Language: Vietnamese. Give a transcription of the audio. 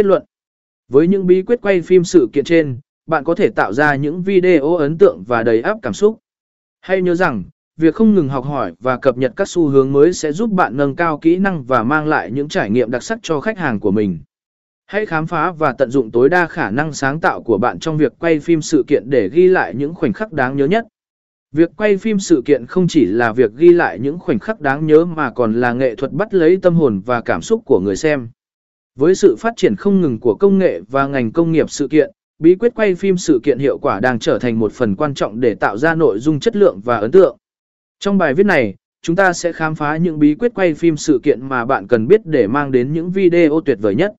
Kết luận Với những bí quyết quay phim sự kiện trên, bạn có thể tạo ra những video ấn tượng và đầy áp cảm xúc. Hãy nhớ rằng, việc không ngừng học hỏi và cập nhật các xu hướng mới sẽ giúp bạn nâng cao kỹ năng và mang lại những trải nghiệm đặc sắc cho khách hàng của mình. Hãy khám phá và tận dụng tối đa khả năng sáng tạo của bạn trong việc quay phim sự kiện để ghi lại những khoảnh khắc đáng nhớ nhất. Việc quay phim sự kiện không chỉ là việc ghi lại những khoảnh khắc đáng nhớ mà còn là nghệ thuật bắt lấy tâm hồn và cảm xúc của người xem. Với sự phát triển không ngừng của công nghệ và ngành công nghiệp sự kiện, bí quyết quay phim sự kiện hiệu quả đang trở thành một phần quan trọng để tạo ra nội dung chất lượng và ấn tượng. Trong bài viết này, chúng ta sẽ khám phá những bí quyết quay phim sự kiện mà bạn cần biết để mang đến những video tuyệt vời nhất.